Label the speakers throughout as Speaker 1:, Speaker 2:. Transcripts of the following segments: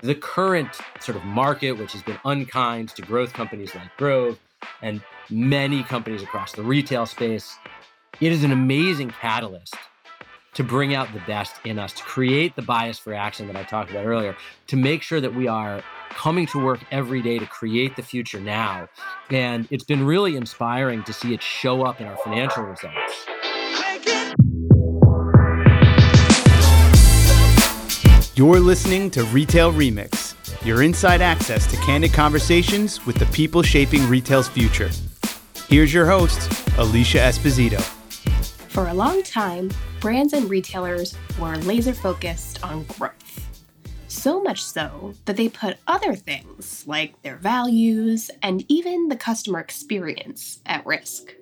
Speaker 1: the current sort of market, which has been unkind to growth companies like Grove and many companies across the retail space, it is an amazing catalyst to bring out the best in us, to create the bias for action that I talked about earlier, to make sure that we are coming to work every day to create the future now. And it's been really inspiring to see it show up in our financial results.
Speaker 2: You're listening to Retail Remix, your inside access to candid conversations with the people shaping retail's future. Here's your host, Alicia Esposito.
Speaker 3: For a long time, brands and retailers were laser focused on growth. So much so that they put other things, like their values and even the customer experience, at risk.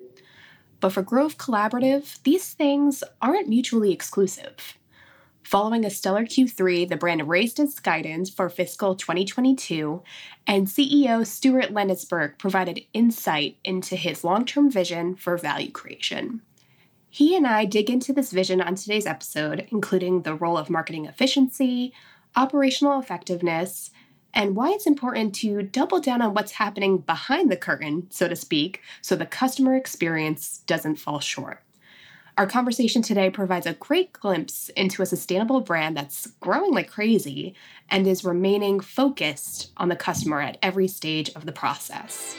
Speaker 3: But for Grove Collaborative, these things aren't mutually exclusive. Following a stellar Q3, the brand raised its guidance for fiscal 2022, and CEO Stuart Landesberg provided insight into his long term vision for value creation. He and I dig into this vision on today's episode, including the role of marketing efficiency, operational effectiveness, and why it's important to double down on what's happening behind the curtain, so to speak, so the customer experience doesn't fall short. Our conversation today provides a great glimpse into a sustainable brand that's growing like crazy and is remaining focused on the customer at every stage of the process.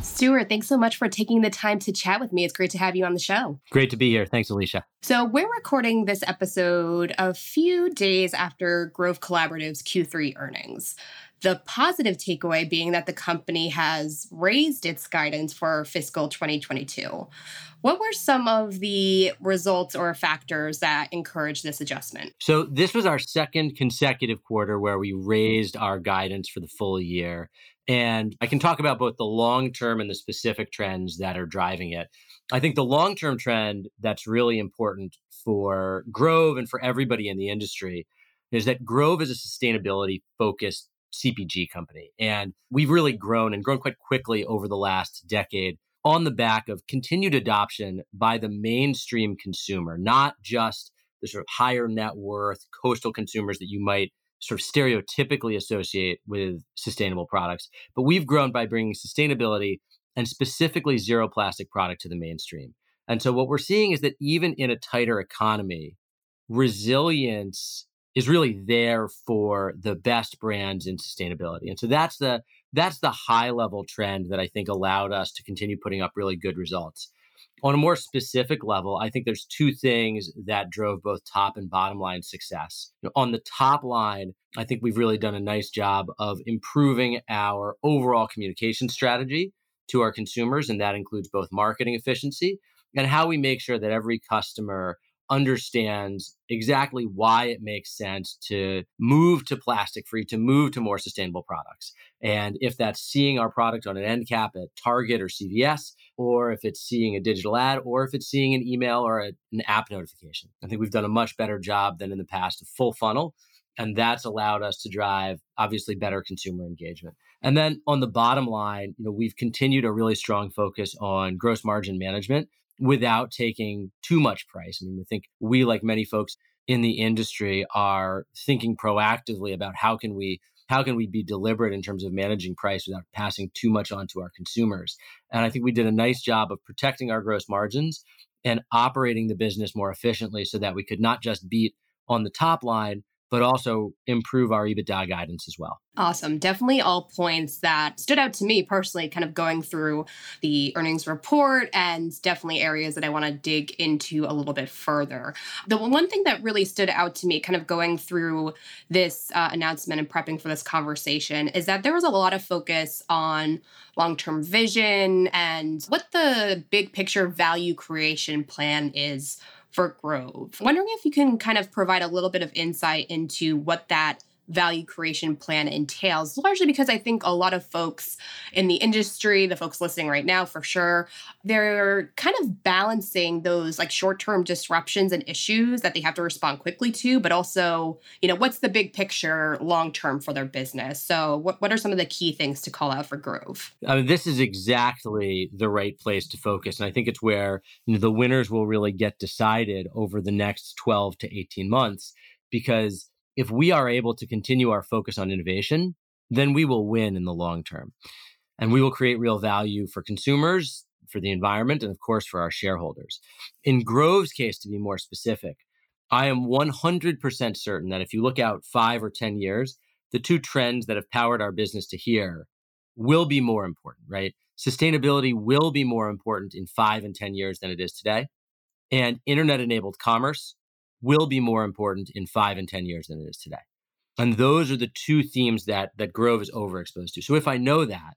Speaker 3: Stuart, thanks so much for taking the time to chat with me. It's great to have you on the show.
Speaker 1: Great to be here. Thanks, Alicia.
Speaker 3: So, we're recording this episode a few days after Grove Collaborative's Q3 earnings. The positive takeaway being that the company has raised its guidance for fiscal 2022. What were some of the results or factors that encouraged this adjustment?
Speaker 1: So, this was our second consecutive quarter where we raised our guidance for the full year. And I can talk about both the long term and the specific trends that are driving it. I think the long term trend that's really important for Grove and for everybody in the industry is that Grove is a sustainability focused CPG company. And we've really grown and grown quite quickly over the last decade on the back of continued adoption by the mainstream consumer, not just the sort of higher net worth coastal consumers that you might sort of stereotypically associate with sustainable products. But we've grown by bringing sustainability and specifically zero plastic product to the mainstream. And so what we're seeing is that even in a tighter economy, resilience is really there for the best brands in sustainability. And so that's the that's the high level trend that I think allowed us to continue putting up really good results. On a more specific level, I think there's two things that drove both top and bottom line success. You know, on the top line, I think we've really done a nice job of improving our overall communication strategy to our consumers, and that includes both marketing efficiency and how we make sure that every customer understands exactly why it makes sense to move to plastic free, to move to more sustainable products. And if that's seeing our product on an end cap at Target or CVS, or if it's seeing a digital ad, or if it's seeing an email or a, an app notification. I think we've done a much better job than in the past of full funnel. And that's allowed us to drive obviously better consumer engagement. And then on the bottom line, you know, we've continued a really strong focus on gross margin management without taking too much price. I mean, I think we, like many folks in the industry, are thinking proactively about how can we how can we be deliberate in terms of managing price without passing too much on to our consumers. And I think we did a nice job of protecting our gross margins and operating the business more efficiently so that we could not just beat on the top line, but also improve our EBITDA guidance as well.
Speaker 3: Awesome. Definitely all points that stood out to me personally, kind of going through the earnings report and definitely areas that I want to dig into a little bit further. The one thing that really stood out to me, kind of going through this uh, announcement and prepping for this conversation, is that there was a lot of focus on long term vision and what the big picture value creation plan is for Grove. Wondering if you can kind of provide a little bit of insight into what that value creation plan entails, largely because I think a lot of folks in the industry, the folks listening right now for sure, they're kind of balancing those like short-term disruptions and issues that they have to respond quickly to, but also, you know, what's the big picture long-term for their business? So what, what are some of the key things to call out for Grove?
Speaker 1: I mean, this is exactly the right place to focus. And I think it's where you know, the winners will really get decided over the next 12 to 18 months because if we are able to continue our focus on innovation, then we will win in the long term. And we will create real value for consumers, for the environment, and of course for our shareholders. In Grove's case, to be more specific, I am 100% certain that if you look out five or 10 years, the two trends that have powered our business to here will be more important, right? Sustainability will be more important in five and 10 years than it is today. And internet enabled commerce will be more important in five and 10 years than it is today. And those are the two themes that, that Grove is overexposed to. So if I know that,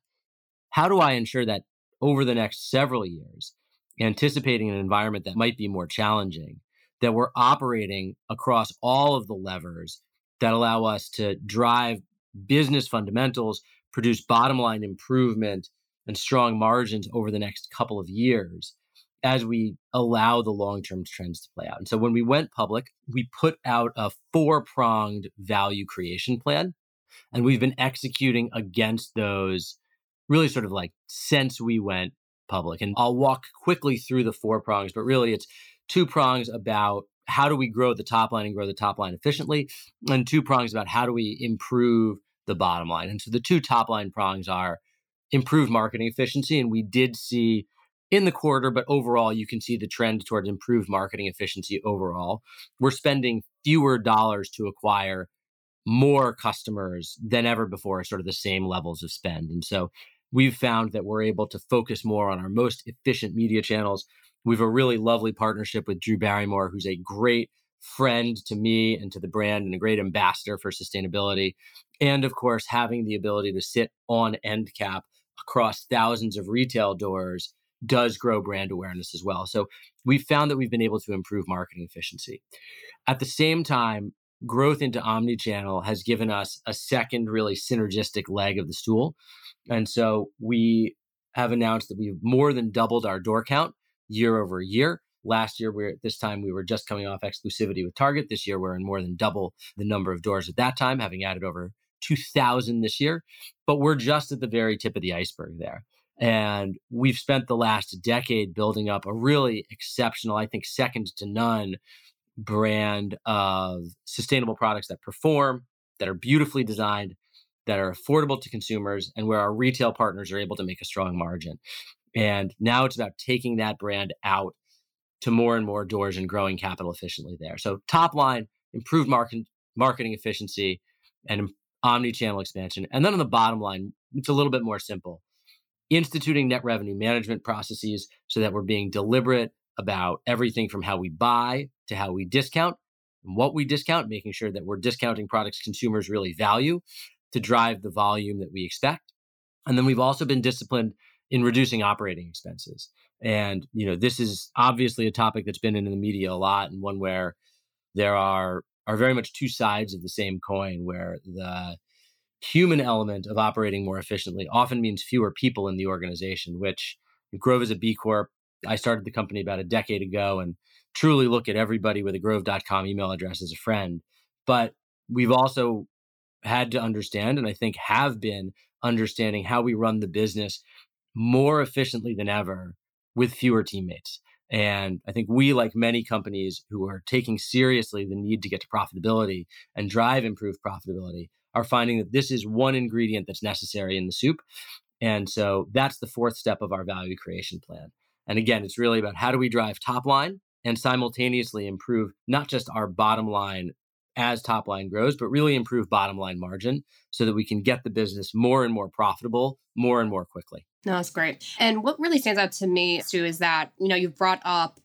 Speaker 1: how do I ensure that over the next several years, anticipating an environment that might be more challenging, that we're operating across all of the levers that allow us to drive business fundamentals, produce bottom line improvement and strong margins over the next couple of years as we allow the long term trends to play out. And so when we went public, we put out a four pronged value creation plan. And we've been executing against those really sort of like since we went public. And I'll walk quickly through the four prongs, but really it's two prongs about how do we grow the top line and grow the top line efficiently, and two prongs about how do we improve the bottom line. And so the two top line prongs are improve marketing efficiency. And we did see in the quarter, but overall, you can see the trend towards improved marketing efficiency overall. We're spending fewer dollars to acquire more customers than ever before, sort of the same levels of spend. And so we've found that we're able to focus more on our most efficient media channels. We have a really lovely partnership with Drew Barrymore, who's a great friend to me and to the brand and a great ambassador for sustainability. And of course, having the ability to sit on end cap across thousands of retail doors does grow brand awareness as well. So we've found that we've been able to improve marketing efficiency. At the same time, growth into omni-channel has given us a second really synergistic leg of the stool. And so we have announced that we've more than doubled our door count year over year. Last year, we are at this time we were just coming off exclusivity with Target. This year, we're in more than double the number of doors at that time, having added over 2,000 this year. But we're just at the very tip of the iceberg there. And we've spent the last decade building up a really exceptional, I think, second to none brand of sustainable products that perform, that are beautifully designed, that are affordable to consumers, and where our retail partners are able to make a strong margin. And now it's about taking that brand out to more and more doors and growing capital efficiently there. So, top line, improved market, marketing efficiency and omni channel expansion. And then on the bottom line, it's a little bit more simple instituting net revenue management processes so that we're being deliberate about everything from how we buy to how we discount and what we discount, making sure that we're discounting products consumers really value to drive the volume that we expect. And then we've also been disciplined in reducing operating expenses. And, you know, this is obviously a topic that's been in the media a lot and one where there are are very much two sides of the same coin where the human element of operating more efficiently often means fewer people in the organization, which Grove is a B Corp. I started the company about a decade ago and truly look at everybody with a grove.com email address as a friend. But we've also had to understand, and I think have been understanding how we run the business more efficiently than ever with fewer teammates. And I think we, like many companies who are taking seriously the need to get to profitability and drive improved profitability, are finding that this is one ingredient that's necessary in the soup. And so that's the fourth step of our value creation plan. And again, it's really about how do we drive top line and simultaneously improve not just our bottom line as top line grows, but really improve bottom line margin so that we can get the business more and more profitable more and more quickly.
Speaker 3: No, that's great. And what really stands out to me, Stu, is that, you know, you've brought up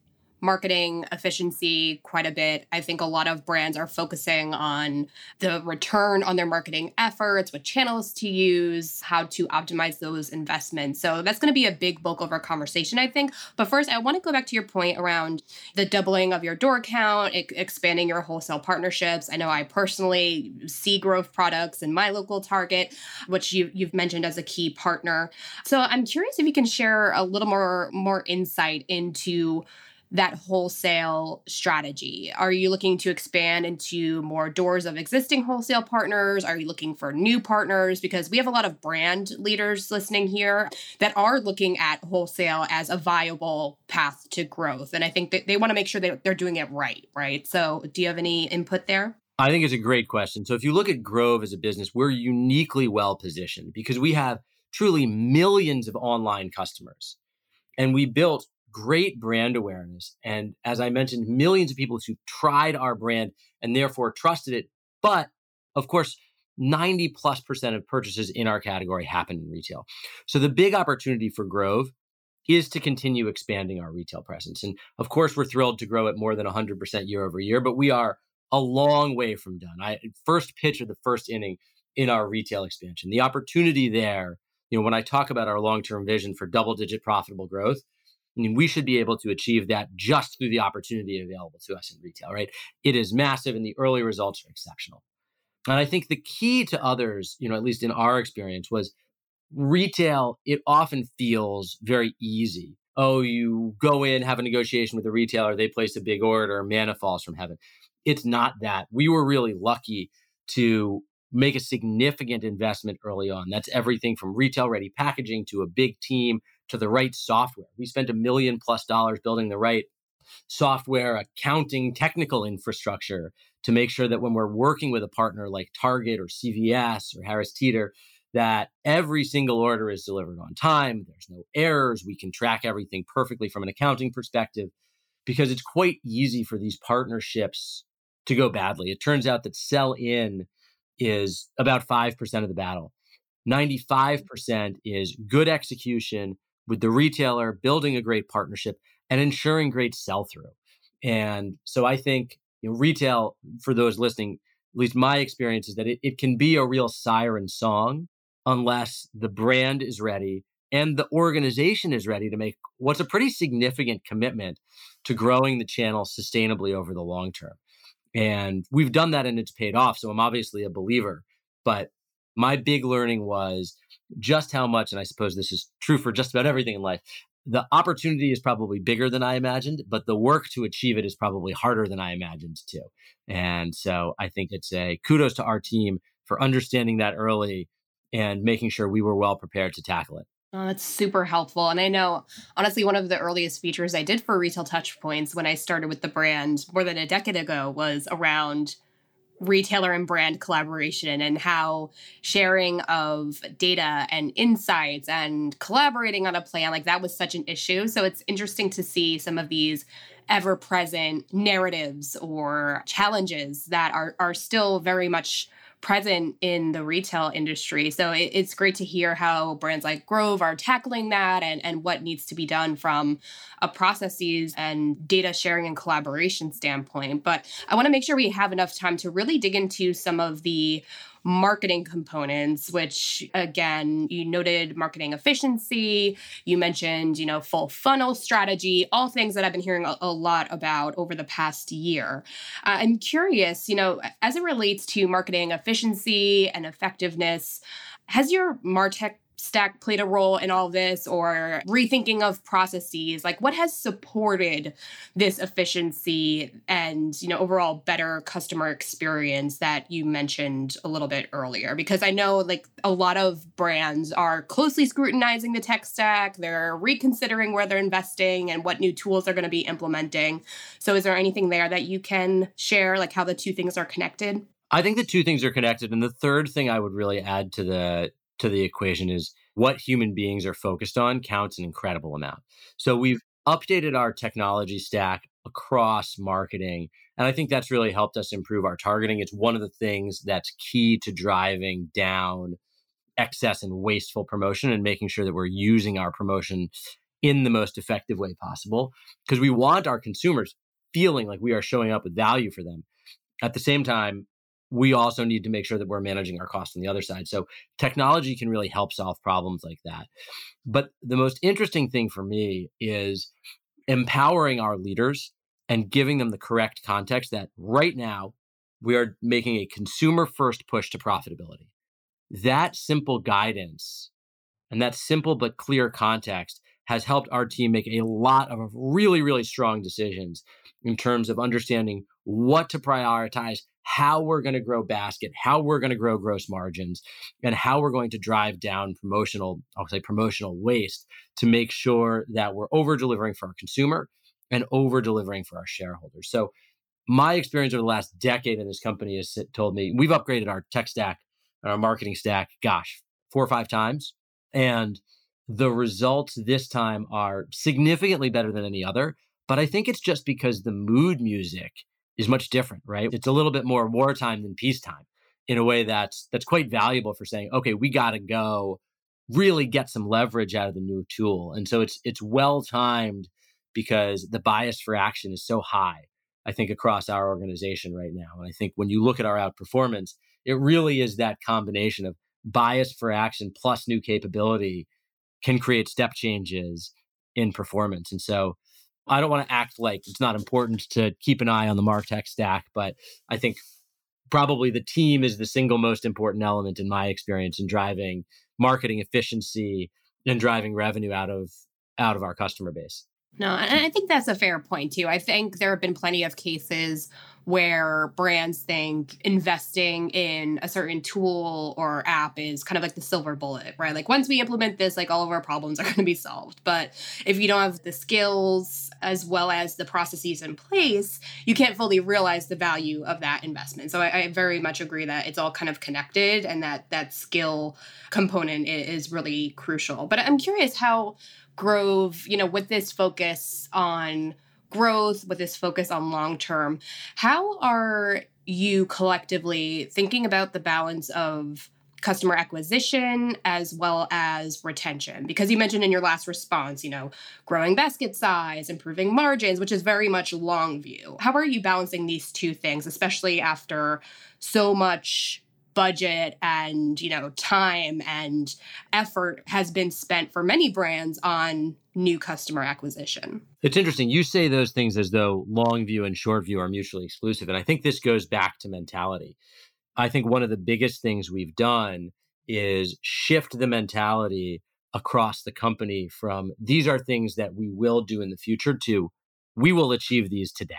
Speaker 3: marketing efficiency quite a bit. I think a lot of brands are focusing on the return on their marketing efforts, what channels to use, how to optimize those investments. So that's going to be a big bulk of our conversation, I think. But first, I want to go back to your point around the doubling of your door count, expanding your wholesale partnerships. I know I personally see Grove products in my local Target, which you, you've mentioned as a key partner. So I'm curious if you can share a little more more insight into that wholesale strategy? Are you looking to expand into more doors of existing wholesale partners? Are you looking for new partners? Because we have a lot of brand leaders listening here that are looking at wholesale as a viable path to growth. And I think that they want to make sure that they're doing it right, right? So, do you have any input there?
Speaker 1: I think it's a great question. So if you look at Grove as a business, we're uniquely well positioned because we have truly millions of online customers. And we built great brand awareness. And as I mentioned, millions of people who tried our brand and therefore trusted it. But of course, 90 plus percent of purchases in our category happen in retail. So the big opportunity for Grove is to continue expanding our retail presence. And of course, we're thrilled to grow at more than 100% year over year, but we are a long way from done. I first pitch of the first inning in our retail expansion. The opportunity there, you know, when I talk about our long-term vision for double-digit profitable growth, I mean, we should be able to achieve that just through the opportunity available to us in retail, right? It is massive and the early results are exceptional. And I think the key to others, you know, at least in our experience, was retail, it often feels very easy. Oh, you go in, have a negotiation with the retailer, they place a big order, manna falls from heaven it's not that. We were really lucky to make a significant investment early on. That's everything from retail ready packaging to a big team to the right software. We spent a million plus dollars building the right software, accounting, technical infrastructure to make sure that when we're working with a partner like Target or CVS or Harris Teeter, that every single order is delivered on time. There's no errors. We can track everything perfectly from an accounting perspective because it's quite easy for these partnerships to go badly. It turns out that sell in is about 5% of the battle. Mm. 95% is good execution with the retailer, building a great partnership, and ensuring great sell through. And so I think you know, retail, for those listening, at least my experience is that it, it can be a real siren song unless the brand is ready and the organization is ready to make what's a pretty significant commitment to growing the channel sustainably over the long term. And we've done that and it's paid off. So I'm obviously a believer. But my big learning was just how much, and I suppose this is true for just about everything in life, the opportunity is probably bigger than I imagined, but the work to achieve it is probably harder than I imagined too. And so I think it's a kudos to our team for understanding that early and making sure we were well prepared to tackle it.
Speaker 3: Oh, that's super helpful. And I know, honestly, one of the earliest features I did for Retail Touchpoints when I started with the brand more than a decade ago was around retailer and brand collaboration and how sharing of data and insights and collaborating on a plan like that was such an issue. So it's interesting to see some of these ever present narratives or challenges that are, are still very much present in the retail industry. So it, it's great to hear how brands like Grove are tackling that and, and what needs to be done from a processes and data sharing and collaboration standpoint. But I want to make sure we have enough time to really dig into some of the marketing components, which again, you noted marketing efficiency, you mentioned, you know, full funnel strategy, all things that I've been hearing a, a lot about over the past year. Uh, I'm curious, you know, as it relates to marketing efficiency and effectiveness, has your Martech stack played a role in all this or rethinking of processes. Like what has supported this efficiency and you know overall better customer experience that you mentioned a little bit earlier? Because i know like a lot of brands are closely scrutinizing the tech stack. They're reconsidering where they're investing and what new tools they're going to be implementing. So is there anything there that you can share like how the two things are connected?
Speaker 1: I think the two things are connected. And the third thing I would really add to the to the equation is what human beings are focused on counts an incredible amount. So we've updated our technology stack across marketing. And I think that's really helped us improve our targeting. It's one of the things that's key to driving down excess and wasteful promotion and making sure that we're using our promotion in the most effective way possible because we want our consumers feeling like we are showing up with value for them. At the same time, we also need to make sure that we're managing our costs on the other side. So technology can really help solve problems like that. But the most interesting thing for me is empowering our leaders and giving them the correct context that right now we are making a consumer first push to profitability. That simple guidance and that simple but clear context has helped our team make a lot of really, really strong decisions in terms of understanding what to prioritize, how we're going to grow basket, how we're going to grow gross margins, and how we're going to drive down promotional, I'll say promotional waste to make sure that we're over delivering for our consumer and over delivering for our shareholders. So my experience over the last decade in this company has told me we've upgraded our tech stack and our marketing stack, gosh, four or five times. And the results this time are significantly better than any other. But I think it's just because the mood music is much different, right? It's a little bit more wartime than peacetime in a way that's that's quite valuable for saying, okay, we got to go really get some leverage out of the new tool. And so it's it's well timed because the bias for action is so high, I think, across our organization right now. And I think when you look at our outperformance, it really is that combination of bias for action plus new capability can create step changes in performance. And so I don't want to act like it's not important to keep an eye on the Martech stack, but I think probably the team is the single most important element in my experience in driving marketing efficiency and driving revenue out of out of our customer base.
Speaker 3: No, and I think that's a fair point too. I think there have been plenty of cases where brands think investing in a certain tool or app is kind of like the silver bullet, right? Like once we implement this, like all of our problems are going to be solved. But if you don't have the skills as well as the processes in place, you can't fully realize the value of that investment. So I, I very much agree that it's all kind of connected and that that skill component is really crucial. But I'm curious how Grove, you know, with this focus on growth, with this focus on long term, how are you collectively thinking about the balance of customer acquisition as well as retention? Because you mentioned in your last response you know growing basket size improving margins which is very much long view. How are you balancing these two things especially after so much budget and you know time and effort has been spent for many brands on new customer acquisition.
Speaker 1: It's interesting. You say those things as though long view and short view are mutually exclusive and i think this goes back to mentality. I think one of the biggest things we've done is shift the mentality across the company from these are things that we will do in the future to we will achieve these today.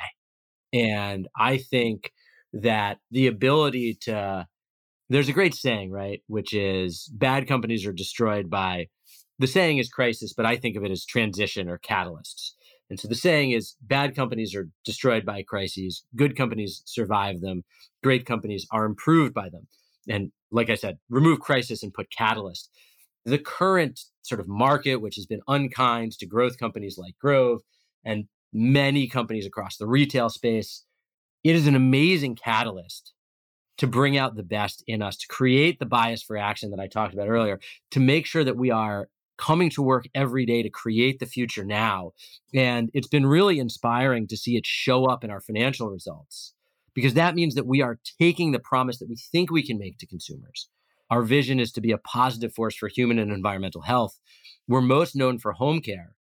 Speaker 1: And i think that the ability to there's a great saying, right? Which is bad companies are destroyed by the saying is crisis, but I think of it as transition or catalysts. And so the saying is bad companies are destroyed by crises, good companies survive them, great companies are improved by them. And like I said, remove crisis and put catalyst. The current sort of market, which has been unkind to growth companies like Grove and many companies across the retail space, it is an amazing catalyst to bring out the best in us, to create the bias for action that I talked about earlier, to make sure that we are coming to work every day to create the future now. And it's been really inspiring to see it show up in our financial results because that means that we are taking the promise that we think we can make to consumers. Our vision is to be a positive force for human and environmental health. We're most known for home care,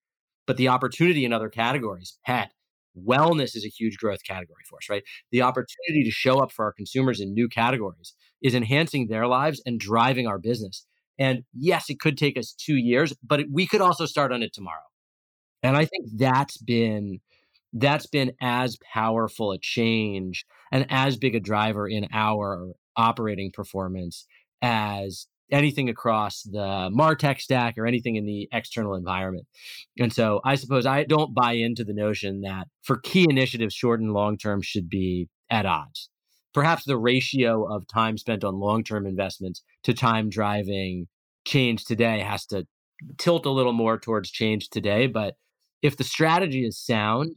Speaker 1: but the opportunity in other categories, pet, wellness is a huge growth category for us, right? The opportunity to show up for our consumers in new categories is enhancing their lives and driving our business. And yes, it could take us two years, but we could also start on it tomorrow. And I think that's been that's been as powerful a change and as big a driver in our operating performance as anything across the martech stack or anything in the external environment and so i suppose i don't buy into the notion that for key initiatives short and long term should be at odds perhaps the ratio of time spent on long term investments to time driving change today has to tilt a little more towards change today but if the strategy is sound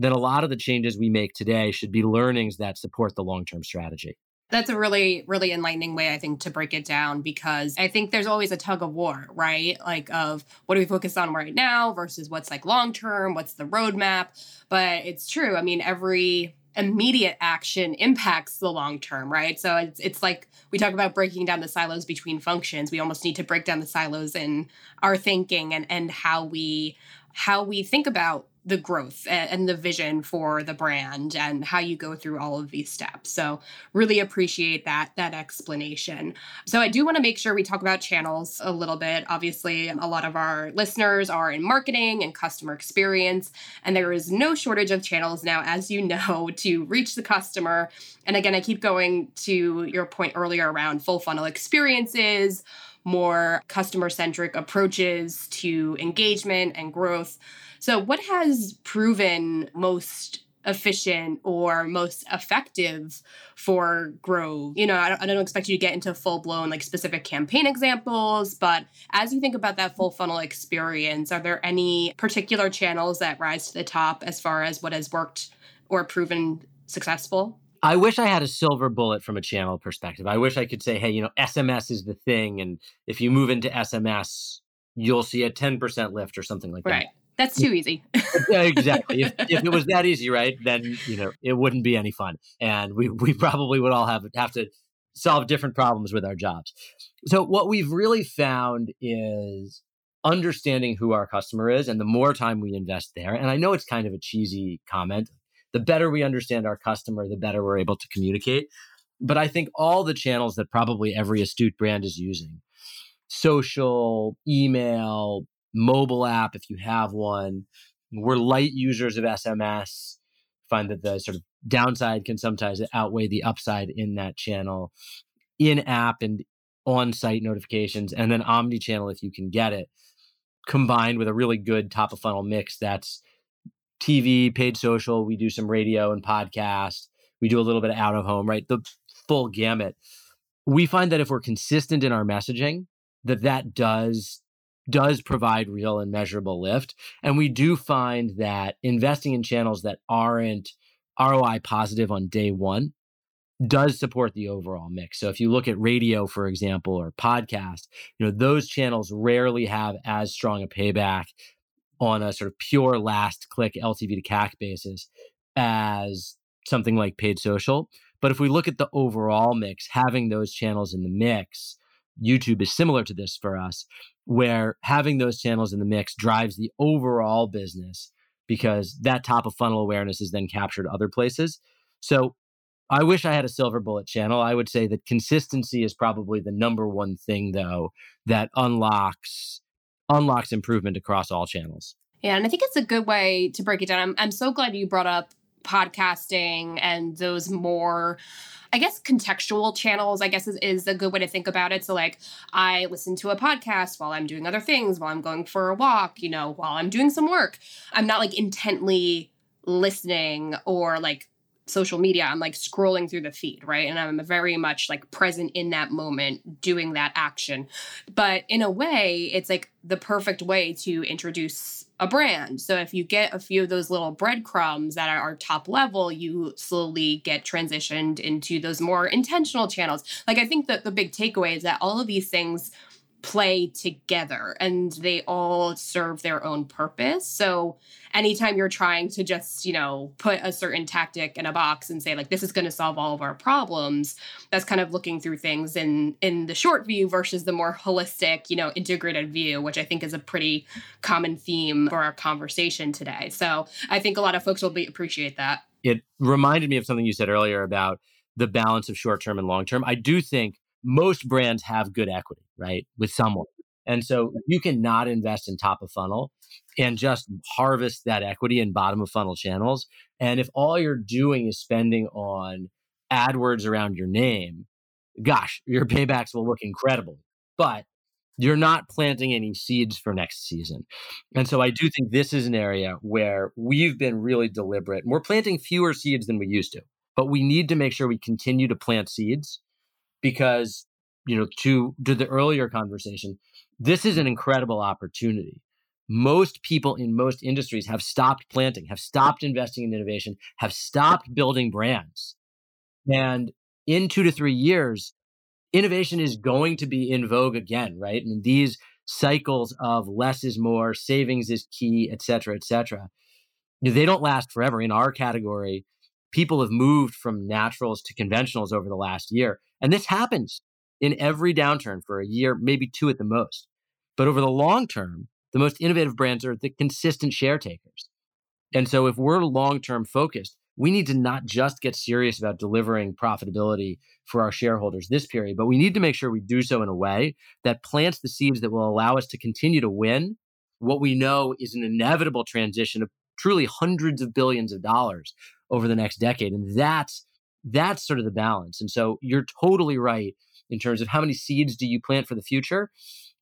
Speaker 1: then a lot of the changes we make today should be learnings that support the long term strategy
Speaker 3: that's a really, really enlightening way, I think, to break it down because I think there's always a tug of war, right? Like, of what do we focus on right now versus what's like long term, what's the roadmap. But it's true. I mean, every immediate action impacts the long term, right? So it's it's like we talk about breaking down the silos between functions. We almost need to break down the silos in our thinking and and how we how we think about the growth and the vision for the brand and how you go through all of these steps. So really appreciate that that explanation. So I do want to make sure we talk about channels a little bit. Obviously, a lot of our listeners are in marketing and customer experience and there is no shortage of channels now as you know to reach the customer. And again, I keep going to your point earlier around full funnel experiences, more customer centric approaches to engagement and growth. So, what has proven most efficient or most effective for growth. You know, I don't, I don't expect you to get into full blown like specific campaign examples, but as you think about that full funnel experience, are there any particular channels that rise to the top as far as what has worked or proven successful?
Speaker 1: I wish I had a silver bullet from a channel perspective. I wish I could say, hey, you know, SMS is the thing. And if you move into SMS, you'll see a 10% lift or something like
Speaker 3: right.
Speaker 1: that.
Speaker 3: That's too easy.
Speaker 1: exactly. If, if it was that easy, right, then you know it wouldn't be any fun, and we we probably would all have have to solve different problems with our jobs. So what we've really found is understanding who our customer is, and the more time we invest there. And I know it's kind of a cheesy comment, the better we understand our customer, the better we're able to communicate. But I think all the channels that probably every astute brand is using social, email, mobile app, if you have one, we're light users of SMS. Find that the sort of downside can sometimes outweigh the upside in that channel, in app and on site notifications, and then omni channel if you can get it, combined with a really good top of funnel mix that's TV, paid social. We do some radio and podcast. We do a little bit of out of home, right? The full gamut. We find that if we're consistent in our messaging, that that does does provide real and measurable lift. And we do find that investing in channels that aren't ROI positive on day one does support the overall mix. So if you look at radio, for example, or podcast, you know, those channels rarely have as strong a payback on a sort of pure last click LTV to CAC basis as something like paid social. But if we look at the overall mix, having those channels in the mix, YouTube is similar to this for us, where having those channels in the mix drives the overall business because that top of funnel awareness is then captured other places. So I wish I had a silver bullet channel. I would say that consistency is probably the number one thing though that unlocks unlocks improvement across all channels.
Speaker 3: Yeah, and I think it's a good way to break it down. I'm, I'm so glad you brought up podcasting and those more I guess contextual channels, I guess, is, is a good way to think about it. So, like, I listen to a podcast while I'm doing other things, while I'm going for a walk, you know, while I'm doing some work. I'm not like intently listening or like social media i'm like scrolling through the feed right? And i'm very much like present in that moment doing that action. But in a way it's like the perfect way to introduce a brand. So if you get a few of those little breadcrumbs that are top level you slowly get transitioned into those more intentional channels. Like i think that the big takeaway is that all of these things play together and they all serve their own purpose. So anytime you're trying to just, you know, put a certain tactic in a box and say like this is going to solve all of our problems, that's kind of looking through things in in the short view versus the more holistic, you know, integrated view, which I think is a pretty common theme for our conversation today. So I think a lot of folks will be appreciate that.
Speaker 1: It reminded me of something you said earlier about the balance of short term and long term. I do think most brands have good equity, right, with someone. And so you cannot invest in top of funnel and just harvest that equity in bottom of funnel channels. And if all you're doing is spending on AdWords around your name, gosh, your paybacks will look incredible. But you're not planting any seeds for next season. And so I do think this is an area where we've been really deliberate. And we're planting fewer seeds than we used to, but we need to make sure we continue to plant seeds because you know to to the earlier conversation this is an incredible opportunity. Most people in most industries have stopped planting have stopped investing in innovation have stopped building brands. And in 2 to 3 years innovation is going to be in vogue again right? And these cycles of less is more savings is key et cetera et cetera they don't last forever. In our category people have moved from naturals to conventionals over the last year. And this happens in every downturn for a year, maybe two at the most. But over the long term, the most innovative brands are the consistent share takers. And so if we're long term focused, we need to not just get serious about delivering profitability for our shareholders this period, but we need to make sure we do so in a way that plants the seeds that will allow us to continue to win what we know is an inevitable transition of truly hundreds of billions of dollars over the next decade. And that's that's sort of the balance. And so you're totally right in terms of how many seeds do you plant for the future.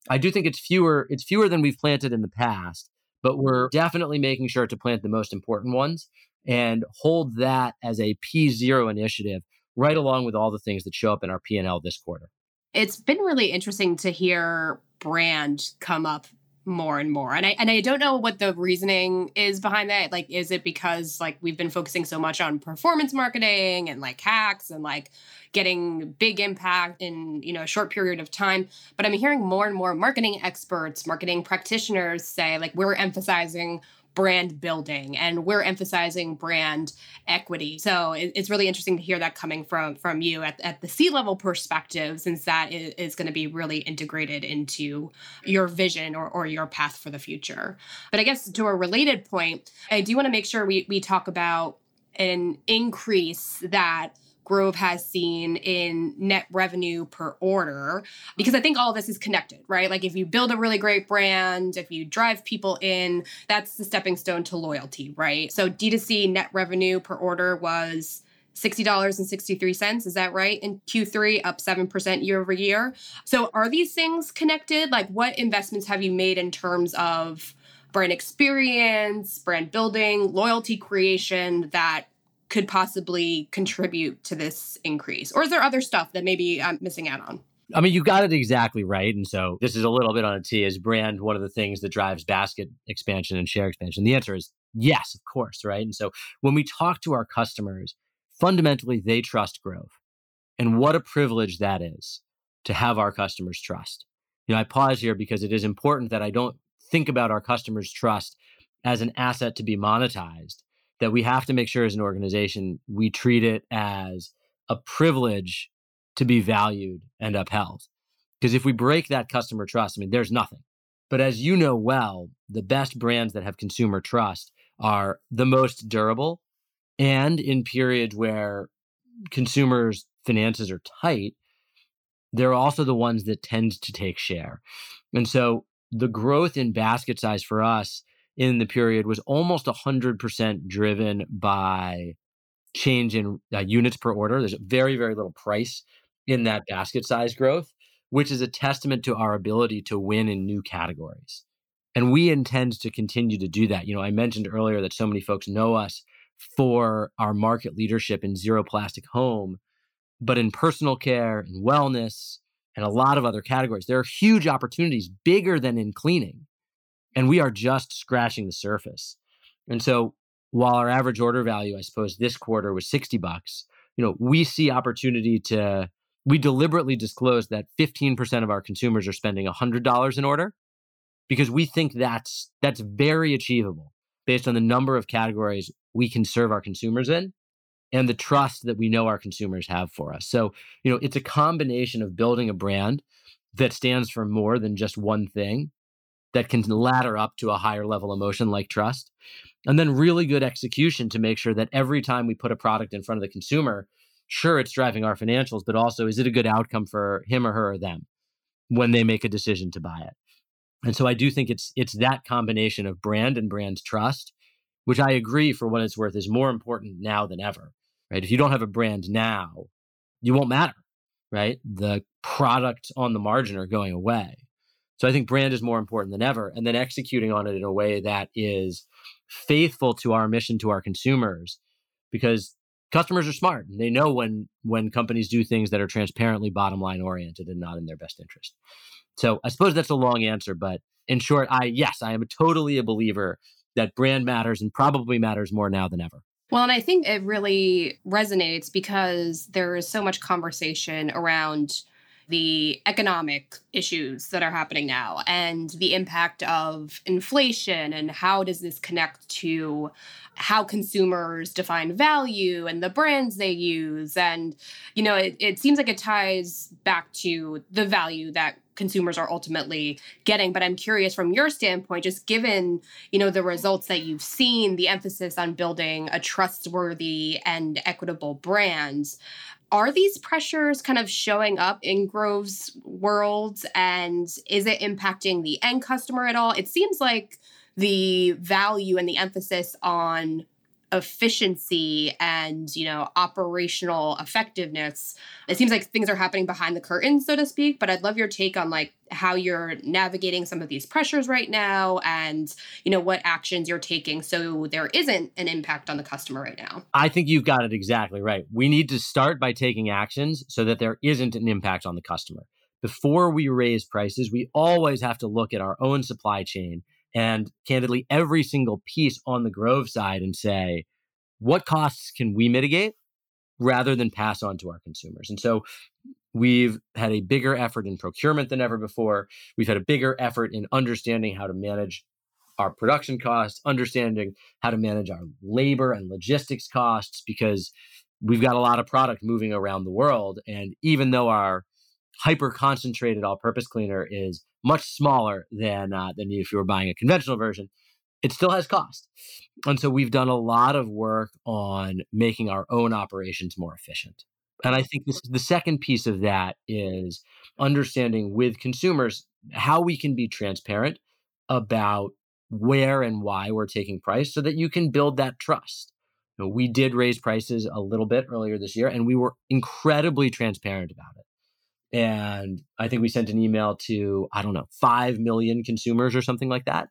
Speaker 1: I do think it's fewer it's fewer than we've planted in the past, but we're definitely making sure to plant the most important ones and hold that as a P0 initiative right along with all the things that show up in our P&L this quarter.
Speaker 3: It's been really interesting to hear brand come up more and more. And I and I don't know what the reasoning is behind that. Like is it because like we've been focusing so much on performance marketing and like hacks and like getting big impact in, you know, a short period of time, but I'm hearing more and more marketing experts, marketing practitioners say like we're emphasizing brand building and we're emphasizing brand equity. So it, it's really interesting to hear that coming from from you at, at the c-level perspective since that is, is going to be really integrated into your vision or, or your path for the future. But i guess to a related point i do want to make sure we, we talk about an increase that Grove has seen in net revenue per order because I think all this is connected, right? Like if you build a really great brand, if you drive people in, that's the stepping stone to loyalty, right? So D2C net revenue per order was $60.63. Is that right? In Q3, up 7% year over year. So are these things connected? Like what investments have you made in terms of brand experience, brand building, loyalty creation that could possibly contribute to this increase? Or is there other stuff that maybe I'm missing out on?
Speaker 1: I mean, you got it exactly right. And so this is a little bit on a T. Is brand one of the things that drives basket expansion and share expansion? The answer is yes, of course, right? And so when we talk to our customers, fundamentally they trust Grove. And what a privilege that is to have our customers trust. You know, I pause here because it is important that I don't think about our customers' trust as an asset to be monetized, that we have to make sure as an organization we treat it as a privilege to be valued and upheld. Because if we break that customer trust, I mean, there's nothing. But as you know well, the best brands that have consumer trust are the most durable. And in periods where consumers' finances are tight, they're also the ones that tend to take share. And so the growth in basket size for us in the period was almost 100% driven by change in uh, units per order. There's very, very little price in that basket size growth, which is a testament to our ability to win in new categories. And we intend to continue to do that. You know, I mentioned earlier that so many folks know us for our market leadership in zero plastic home, but in personal care and wellness and a lot of other categories, there are huge opportunities bigger than in cleaning and we are just scratching the surface. And so while our average order value, I suppose this quarter was 60 bucks, you know, we see opportunity to we deliberately disclose that 15% of our consumers are spending $100 in order because we think that's that's very achievable based on the number of categories we can serve our consumers in and the trust that we know our consumers have for us. So, you know, it's a combination of building a brand that stands for more than just one thing that can ladder up to a higher level emotion like trust. And then really good execution to make sure that every time we put a product in front of the consumer, sure, it's driving our financials, but also is it a good outcome for him or her or them when they make a decision to buy it? And so I do think it's it's that combination of brand and brand trust, which I agree for what it's worth is more important now than ever. Right? If you don't have a brand now, you won't matter, right? The product on the margin are going away. So I think brand is more important than ever. And then executing on it in a way that is faithful to our mission to our consumers because customers are smart and they know when when companies do things that are transparently bottom line oriented and not in their best interest. So I suppose that's a long answer, but in short, I yes, I am totally a believer that brand matters and probably matters more now than ever.
Speaker 3: Well, and I think it really resonates because there is so much conversation around the economic issues that are happening now and the impact of inflation and how does this connect to how consumers define value and the brands they use. And you know it, it seems like it ties back to the value that consumers are ultimately getting. But i'm curious from your standpoint just given you know the results that you've seen the emphasis on building a trustworthy and equitable brand are these pressures kind of showing up in Grove's world and is it impacting the end customer at all? It seems like the value and the emphasis on efficiency and you know operational effectiveness. It seems like things are happening behind the curtain so to speak but i'd love your take on like how you're navigating some of these pressures right now and you know what actions you're taking so there isn't an impact on the customer right now.
Speaker 1: I think you've got it exactly right. We need to start by taking actions so that there isn't an impact on the customer. Before we raise prices we always have to look at our own supply chain and candidly every single piece on the Grove side and say, what costs can we mitigate rather than pass on to our consumers? And so we've had a bigger effort in procurement than ever before. We've had a bigger effort in understanding how to manage our production costs, understanding how to manage our labor and logistics costs, because we've got a lot of product moving around the world. And even though our hyper concentrated all purpose cleaner is much smaller than uh, than if you were buying a conventional version. It still has cost, and so we've done a lot of work on making our own operations more efficient. And I think this, the second piece of that is understanding with consumers how we can be transparent about where and why we're taking price so that you can build that trust. You know, we did raise prices a little bit earlier this year and we were incredibly transparent about it. And I think we sent an email to, I don't know, 5 million consumers or something like that.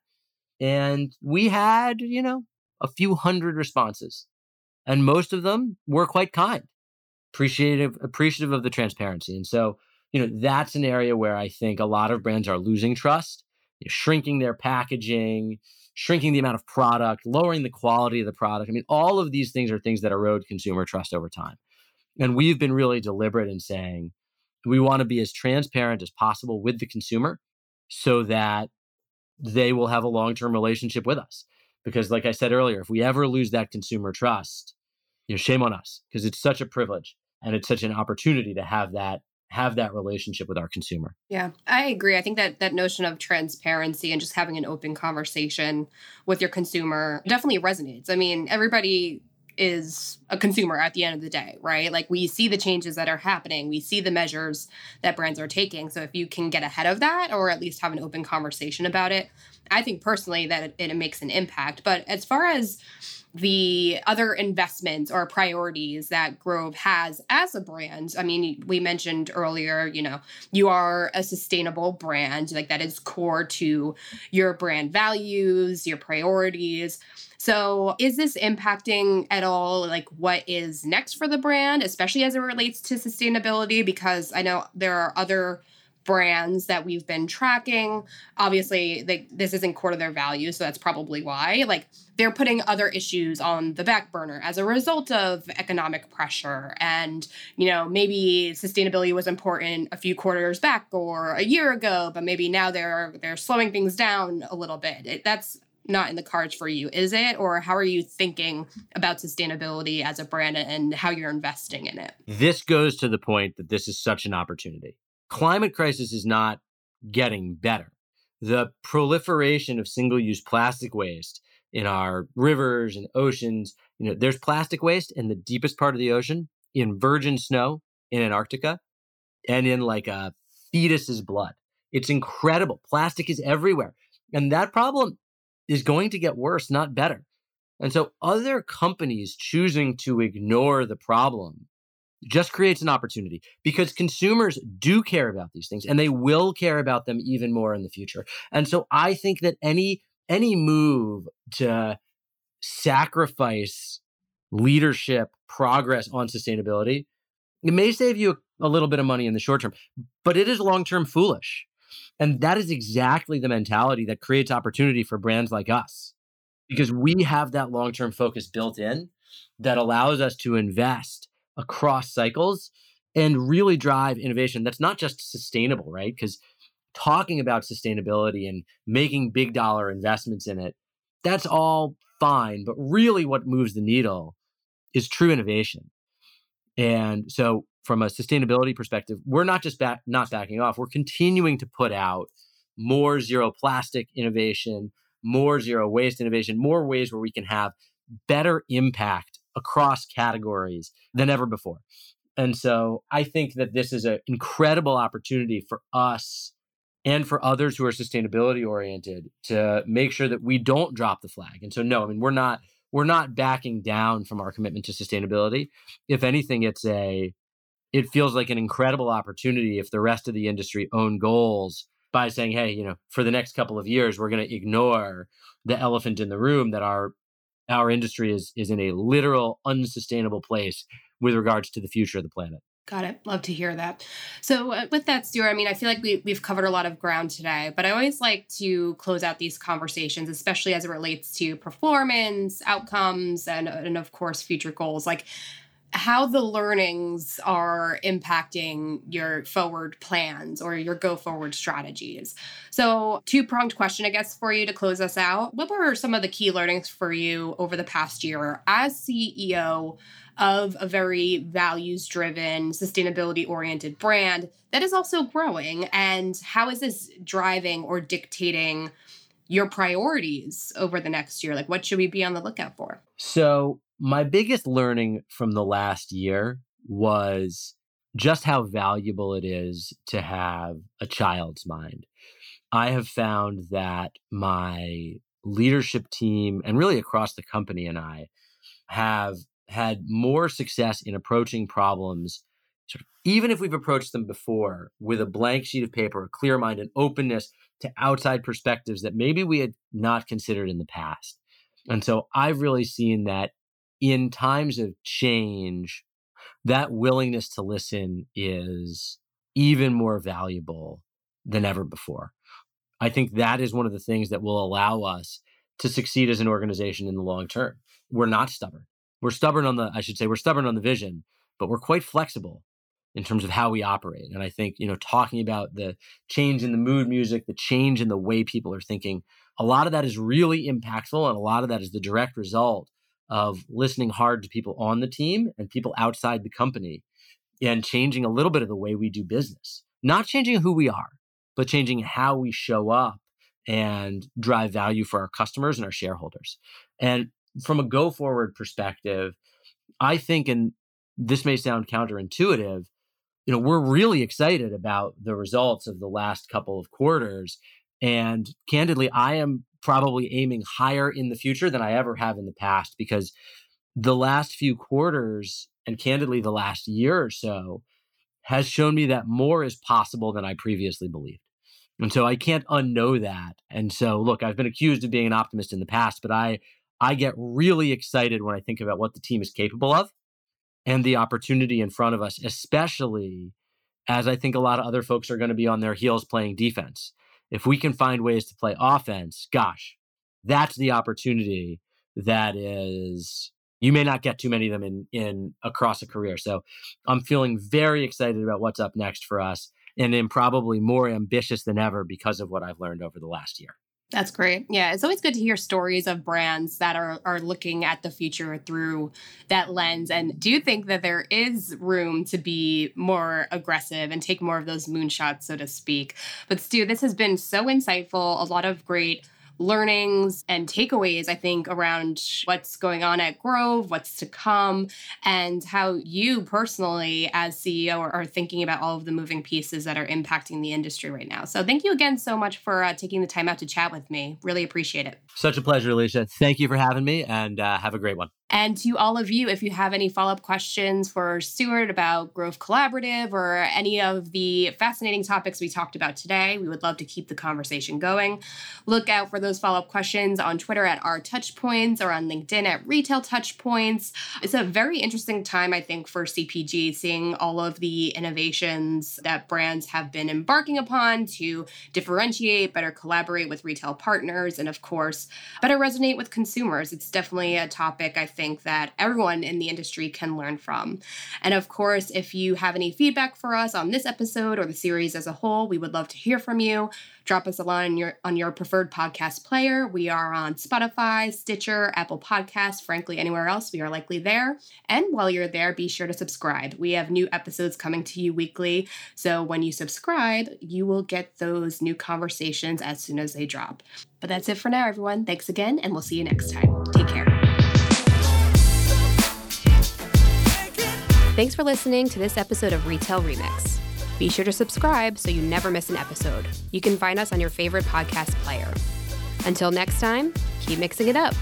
Speaker 1: And we had, you know, a few hundred responses. And most of them were quite kind, appreciative, appreciative of the transparency. And so, you know, that's an area where I think a lot of brands are losing trust, you know, shrinking their packaging, shrinking the amount of product, lowering the quality of the product. I mean, all of these things are things that erode consumer trust over time. And we've been really deliberate in saying, we want to be as transparent as possible with the consumer so that they will have a long term relationship with us. Because, like I said earlier, if we ever lose that consumer trust, you know, shame on us because it's such a privilege and it's such an opportunity to have that have that relationship with our consumer.
Speaker 3: Yeah, I agree. I think that that notion of transparency and just having an open conversation with your consumer definitely resonates. I mean, everybody is a consumer at the end of the day, right? Like we see the changes that are happening, we see the measures that brands are taking. So if you can get ahead of that or at least have an open conversation about it, I think personally that it, it makes an impact. But as far as the other investments or priorities that Grove has as a brand. I mean, we mentioned earlier, you know, you are a sustainable brand, like that is core to your brand values, your priorities. So, is this impacting at all like what is next for the brand, especially as it relates to sustainability? Because I know there are other brands that we've been tracking. Obviously, this isn't core to their value, so that's probably why. Like they're putting other issues on the back burner as a result of economic pressure, and you know maybe sustainability was important a few quarters back or a year ago, but maybe now they're they're slowing things down a little bit. It, that's not in the cards for you, is it? Or how are you thinking about sustainability as a brand and how you're investing in it?
Speaker 1: This goes to the point that this is such an opportunity. Climate crisis is not getting better. The proliferation of single-use plastic waste in our rivers and oceans, you know, there's plastic waste in the deepest part of the ocean, in virgin snow in Antarctica, and in like a fetus's blood. It's incredible. Plastic is everywhere. And that problem is going to get worse, not better. And so other companies choosing to ignore the problem just creates an opportunity because consumers do care about these things and they will care about them even more in the future. And so I think that any any move to sacrifice leadership progress on sustainability it may save you a little bit of money in the short term but it is long term foolish and that is exactly the mentality that creates opportunity for brands like us because we have that long term focus built in that allows us to invest across cycles and really drive innovation that's not just sustainable, right? Because talking about sustainability and making big dollar investments in it, that's all fine. But really, what moves the needle is true innovation. And so from a sustainability perspective, we're not just back, not backing off. We're continuing to put out more zero plastic innovation, more zero waste innovation, more ways where we can have better impact across categories than ever before. And so I think that this is an incredible opportunity for us and for others who are sustainability oriented to make sure that we don't drop the flag. And so no, I mean we're not we're not backing down from our commitment to sustainability. If anything, it's a it feels like an incredible opportunity if the rest of the industry own goals by saying, hey, you know, for the next couple of years, we're going to ignore the elephant in the room that our our industry is is in a literal unsustainable place with regards to the future of the planet.
Speaker 3: Got it. Love to hear that. So, uh, with that, Stuart, I mean, I feel like we, we've covered a lot of ground today, but I always like to close out these conversations, especially as it relates to performance, outcomes, and, and of course, future goals. Like, how the learnings are impacting your forward plans or your go forward strategies. So, two pronged question, I guess, for you to close us out. What were some of the key learnings for you over the past year as CEO of a very values driven, sustainability oriented brand that is also growing? And how is this driving or dictating? your priorities over the next year? Like, what should we be on the lookout for?
Speaker 1: So, my biggest learning from the last year was just how valuable it is to have a child's mind. I have found that my leadership team and really across the company and I have had more success in approaching problems even if we've approached them before with a blank sheet of paper, a clear mind, and openness to outside perspectives that maybe we had not considered in the past. And so I've really seen that in times of change, that willingness to listen is even more valuable than ever before. I think that is one of the things that will allow us to succeed as an organization in the long term. We're not stubborn. We're stubborn on the, I should say, we're stubborn on the vision, but we're quite flexible in terms of how we operate. And I think, you know, talking about the change in the mood music, the change in the way people are thinking, a lot of that is really impactful. And a lot of that is the direct result of listening hard to people on the team and people outside the company and changing a little bit of the way we do business. Not changing who we are, but changing how we show up and drive value for our customers and our shareholders. And from a go forward perspective, I think, and this may sound counterintuitive, you know, we're really excited about the results of the last couple of quarters. And candidly, I am probably aiming higher in the future than I ever have in the past because the last few quarters and candidly the last year or so has shown me that more is possible than I previously believed. And so I can't unknow that. And so look, I've been accused of being an optimist in the past, but I I get really excited when I think about what the team is capable of and the opportunity in front of us, especially as I think a lot of other folks are going to be on their heels playing defense if we can find ways to play offense, gosh, that's the opportunity that is you may not get too many of them in in across a career. So I'm feeling very excited about what's up next for us and am probably more ambitious than ever because of what I've learned over the last year.
Speaker 3: That's great. Yeah, it's always good to hear stories of brands that are are looking at the future through that lens. And do you think that there is room to be more aggressive and take more of those moonshots, so to speak? But Stu, this has been so insightful. A lot of great learnings and takeaways, I think, around what's going on at Grove, what's to come, and how you personally, as CEO, are, thinking about all of the moving pieces that are impacting the industry right now. So, thank you again so much for uh, taking the time out to chat with me. Really appreciate it.
Speaker 1: Such a pleasure, Alicia. Thank you for having me, and uh, have a great one.
Speaker 3: And to all of you, if you have any follow up questions for Stuart about Grove Collaborative or any of the fascinating topics we talked about today, we would love to keep the conversation going. Look out for those follow up questions on Twitter at our touchpoints or on LinkedIn at retail touchpoints. It's a very interesting time, I think, for CPG, seeing all of the innovations that brands have been embarking upon to differentiate, better collaborate with retail partners, and of course, better resonate with consumers. It's definitely a topic I think think that everyone in the industry can learn from. And of course, if you have any feedback for us on this episode or the series as a whole, we would love to hear from you. Drop us a line on your on your preferred podcast player. We are on Spotify, Stitcher, Apple Podcasts, frankly anywhere else we are likely there. And while you're there, be sure to subscribe. We have new episodes coming to you weekly, so when you subscribe, you will get those new conversations as soon as they drop. But that's it for now, everyone. Thanks again, and we'll see you next time. Take care. Thanks for listening to this episode of Retail Remix. Be sure to subscribe so you never miss an episode. You can find us on your favorite podcast player. Until next time, keep mixing it up.